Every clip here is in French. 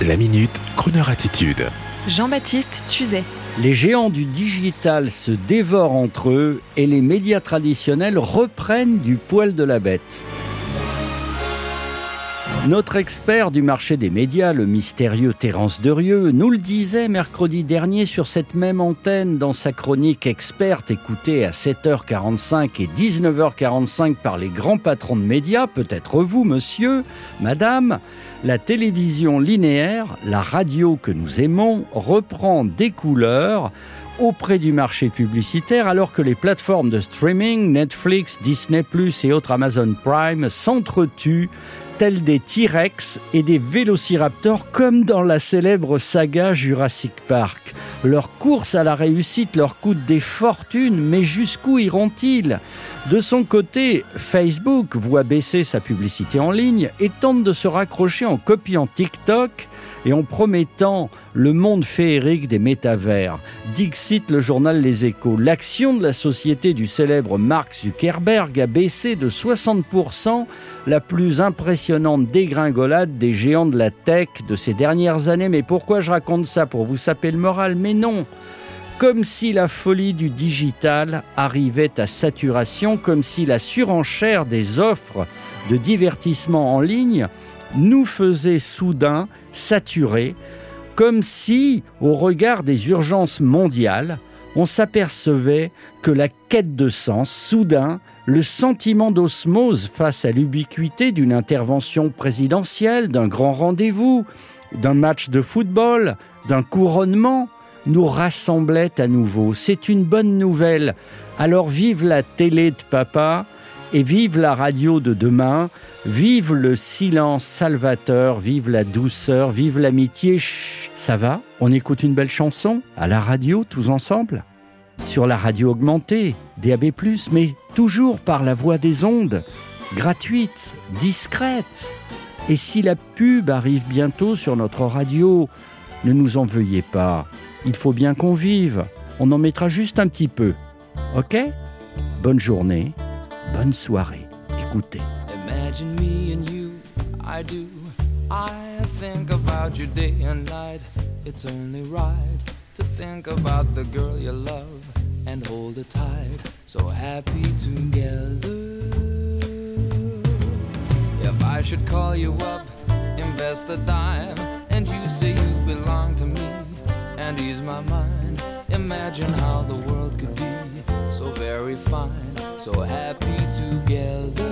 La minute, Kroneur attitude. Jean-Baptiste Tuzet. Les géants du digital se dévorent entre eux et les médias traditionnels reprennent du poil de la bête. Notre expert du marché des médias, le mystérieux Terence Derieux, nous le disait mercredi dernier sur cette même antenne dans sa chronique experte écoutée à 7h45 et 19h45 par les grands patrons de médias, peut-être vous, monsieur, madame. La télévision linéaire, la radio que nous aimons, reprend des couleurs auprès du marché publicitaire alors que les plateformes de streaming, Netflix, Disney ⁇ et autres Amazon Prime s'entretuent des T-Rex et des vélociraptors comme dans la célèbre saga Jurassic Park? Leur course à la réussite leur coûte des fortunes, mais jusqu'où iront-ils? De son côté, Facebook voit baisser sa publicité en ligne et tente de se raccrocher en copiant TikTok et en promettant le monde féerique des métavers. Dixit le journal Les Échos. L'action de la société du célèbre Mark Zuckerberg a baissé de 60%, la plus impressionnante dégringolade des géants de la tech de ces dernières années. Mais pourquoi je raconte ça Pour vous saper le moral? Mais non comme si la folie du digital arrivait à saturation, comme si la surenchère des offres de divertissement en ligne nous faisait soudain saturer, comme si, au regard des urgences mondiales, on s'apercevait que la quête de sens, soudain, le sentiment d'osmose face à l'ubiquité d'une intervention présidentielle, d'un grand rendez-vous, d'un match de football, d'un couronnement, nous rassemblait à nouveau. C'est une bonne nouvelle. Alors vive la télé de papa et vive la radio de demain. Vive le silence salvateur, vive la douceur, vive l'amitié. Ça va? On écoute une belle chanson à la radio tous ensemble? Sur la radio augmentée, DAB+, mais toujours par la voix des ondes, gratuite, discrète. Et si la pub arrive bientôt sur notre radio, ne nous en veuillez pas. Il faut bien qu'on vive. On en mettra juste un petit peu. Ok? Bonne journée, bonne soirée. Écoutez. Imagine me and you, I do. I think about you day and night. It's only right to think about the girl you love and hold her tight. So happy together. If I should call you up, invest a dime, and you say you belong to me and ease my mind. Imagine how the world could be so very fine, so happy together.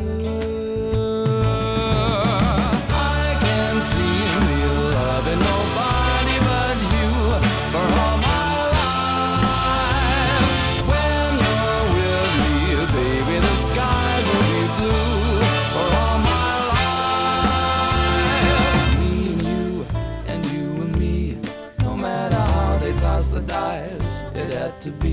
To be.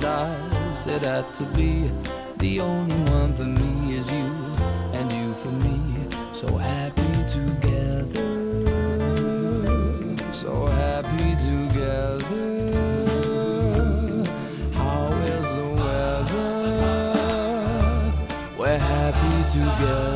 Dice. It had to be the only one for me is you, and you for me. So happy together, so happy together. How is the weather? We're happy together.